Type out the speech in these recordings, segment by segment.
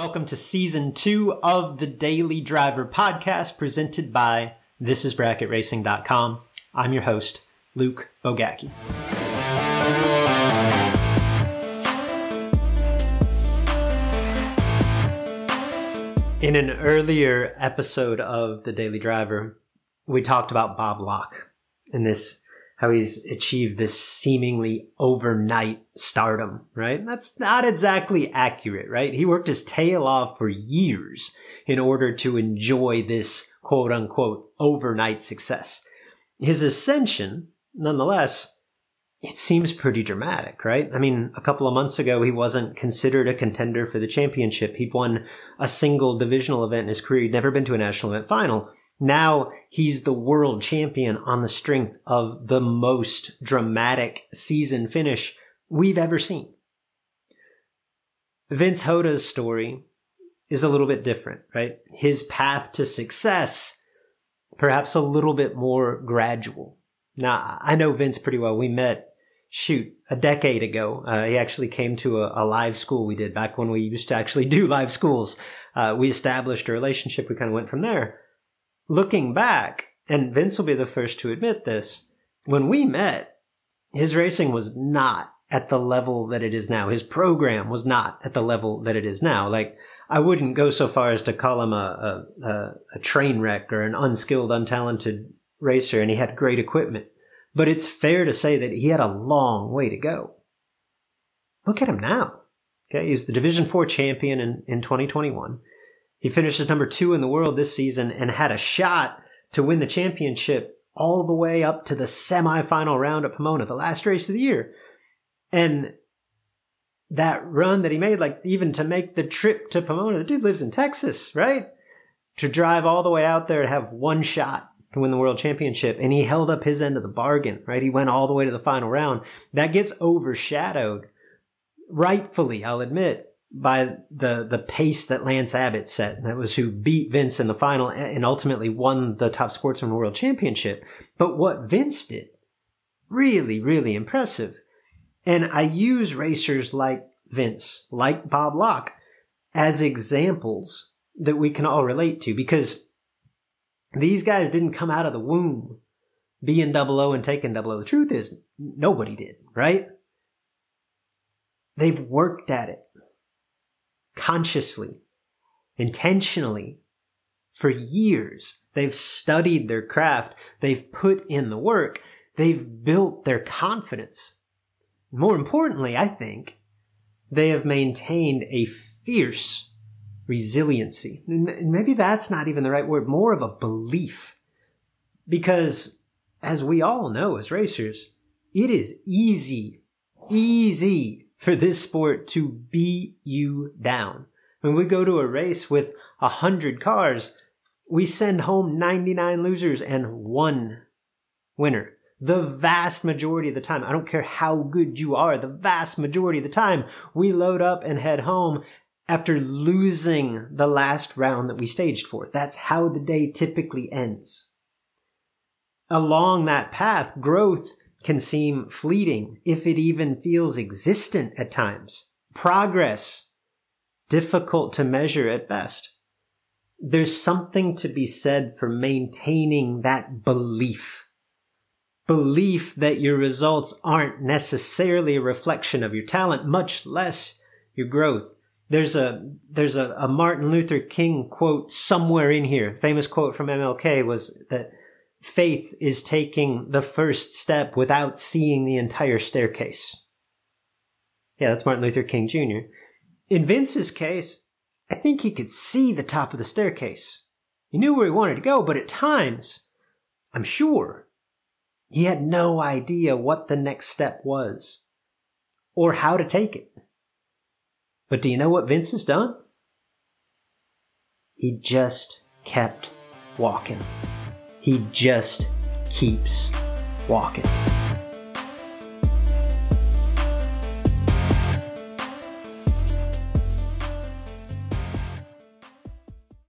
Welcome to season two of the Daily Driver podcast presented by thisisbracketracing.com. I'm your host, Luke Bogacki. In an earlier episode of the Daily Driver, we talked about Bob Locke and this how he's achieved this seemingly overnight stardom, right? That's not exactly accurate, right? He worked his tail off for years in order to enjoy this quote unquote overnight success. His ascension, nonetheless, it seems pretty dramatic, right? I mean, a couple of months ago, he wasn't considered a contender for the championship. He'd won a single divisional event in his career. He'd never been to a national event final. Now he's the world champion on the strength of the most dramatic season finish we've ever seen. Vince Hoda's story is a little bit different, right? His path to success, perhaps a little bit more gradual. Now, I know Vince pretty well. We met, shoot, a decade ago. Uh, he actually came to a, a, live school we did back when we used to actually do live schools. Uh, we established a relationship. We kind of went from there looking back, and Vince will be the first to admit this, when we met, his racing was not at the level that it is now. His program was not at the level that it is now. Like, I wouldn't go so far as to call him a, a, a train wreck or an unskilled, untalented racer, and he had great equipment. But it's fair to say that he had a long way to go. Look at him now. Okay, he's the Division Four champion in, in 2021. He finished as number two in the world this season and had a shot to win the championship all the way up to the semifinal round at Pomona, the last race of the year. And that run that he made, like even to make the trip to Pomona, the dude lives in Texas, right? To drive all the way out there to have one shot to win the world championship. And he held up his end of the bargain, right? He went all the way to the final round. That gets overshadowed, rightfully, I'll admit, by the the pace that Lance Abbott set. That was who beat Vince in the final and ultimately won the top sportsman world championship. But what Vince did, really, really impressive. And I use racers like Vince, like Bob Locke, as examples that we can all relate to because these guys didn't come out of the womb being double O and taking double O. The truth is, nobody did, right? They've worked at it consciously, intentionally, for years. They've studied their craft. They've put in the work. They've built their confidence. More importantly, I think they have maintained a fierce resiliency. Maybe that's not even the right word, more of a belief. Because as we all know as racers, it is easy, easy for this sport to beat you down. When we go to a race with a hundred cars, we send home 99 losers and one winner. The vast majority of the time, I don't care how good you are, the vast majority of the time, we load up and head home after losing the last round that we staged for. That's how the day typically ends. Along that path, growth can seem fleeting, if it even feels existent at times. Progress, difficult to measure at best. There's something to be said for maintaining that belief. Belief that your results aren't necessarily a reflection of your talent, much less your growth. There's a, there's a, a Martin Luther King quote somewhere in here. Famous quote from MLK was that faith is taking the first step without seeing the entire staircase. Yeah, that's Martin Luther King Jr. In Vince's case, I think he could see the top of the staircase. He knew where he wanted to go, but at times, I'm sure, he had no idea what the next step was or how to take it. But do you know what Vince has done? He just kept walking. He just keeps walking.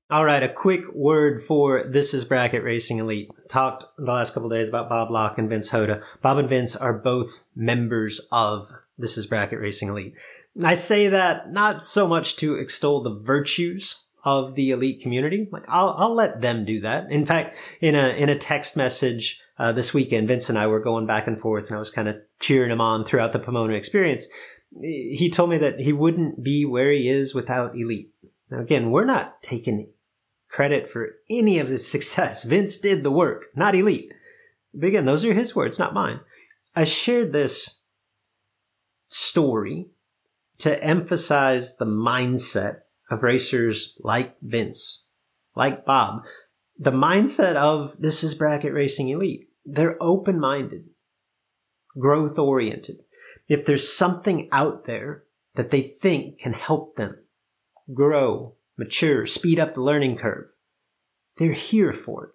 All right, a quick word for This is Bracket Racing Elite. Talked the last couple days about Bob Locke and Vince Hoda. Bob and Vince are both members of This is Bracket Racing Elite. I say that not so much to extol the virtues of the elite community. Like I'll, I'll let them do that. In fact, in a, in a text message, uh, this weekend, Vince and I were going back and forth and I was kind of cheering him on throughout the Pomona experience. He told me that he wouldn't be where he is without elite. Now, again, we're not taking credit for any of his success. Vince did the work, not elite. But again, those are his words, not mine. I shared this story to emphasize the mindset of racers like Vince, like Bob, the mindset of this is bracket racing elite. They're open minded, growth oriented. If there's something out there that they think can help them grow, mature, speed up the learning curve, they're here for it.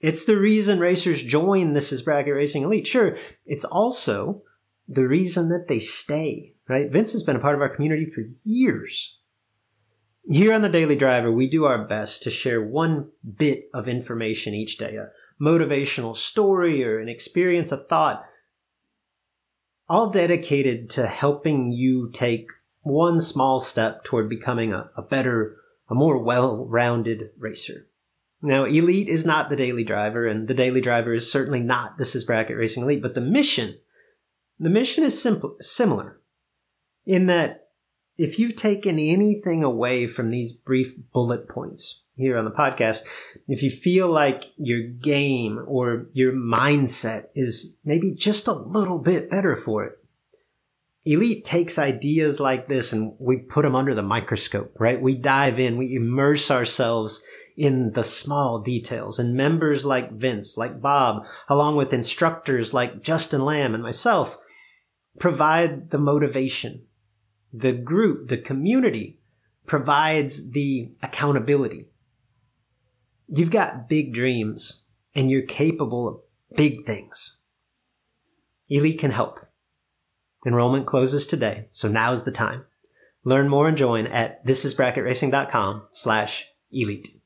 It's the reason racers join This is Bracket Racing Elite. Sure, it's also the reason that they stay, right? Vince has been a part of our community for years. Here on the Daily Driver, we do our best to share one bit of information each day, a motivational story or an experience, a thought, all dedicated to helping you take one small step toward becoming a, a better, a more well rounded racer. Now, Elite is not the daily driver, and the daily driver is certainly not This is Bracket Racing Elite, but the mission, the mission is simple, similar in that if you've taken anything away from these brief bullet points here on the podcast, if you feel like your game or your mindset is maybe just a little bit better for it, Elite takes ideas like this and we put them under the microscope, right? We dive in, we immerse ourselves in the small details. And members like Vince, like Bob, along with instructors like Justin Lamb and myself, provide the motivation. The group, the community provides the accountability. You've got big dreams and you're capable of big things. Elite can help. Enrollment closes today, so now's the time. Learn more and join at thisisbracketracing.com slash elite.